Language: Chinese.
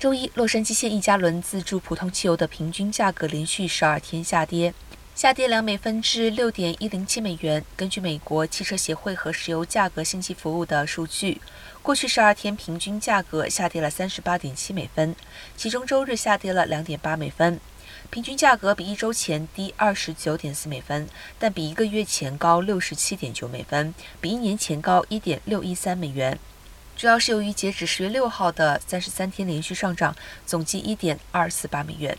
周一，洛杉矶县一加仑自助普通汽油的平均价格连续十二天下跌，下跌两美分至六点一零七美元。根据美国汽车协会和石油价格信息服务的数据，过去十二天平均价格下跌了三十八点七美分，其中周日下跌了两点八美分。平均价格比一周前低二十九点四美分，但比一个月前高六十七点九美分，比一年前高一点六一三美元。主要是由于截止十月六号的三十三天连续上涨，总计一点二四八美元。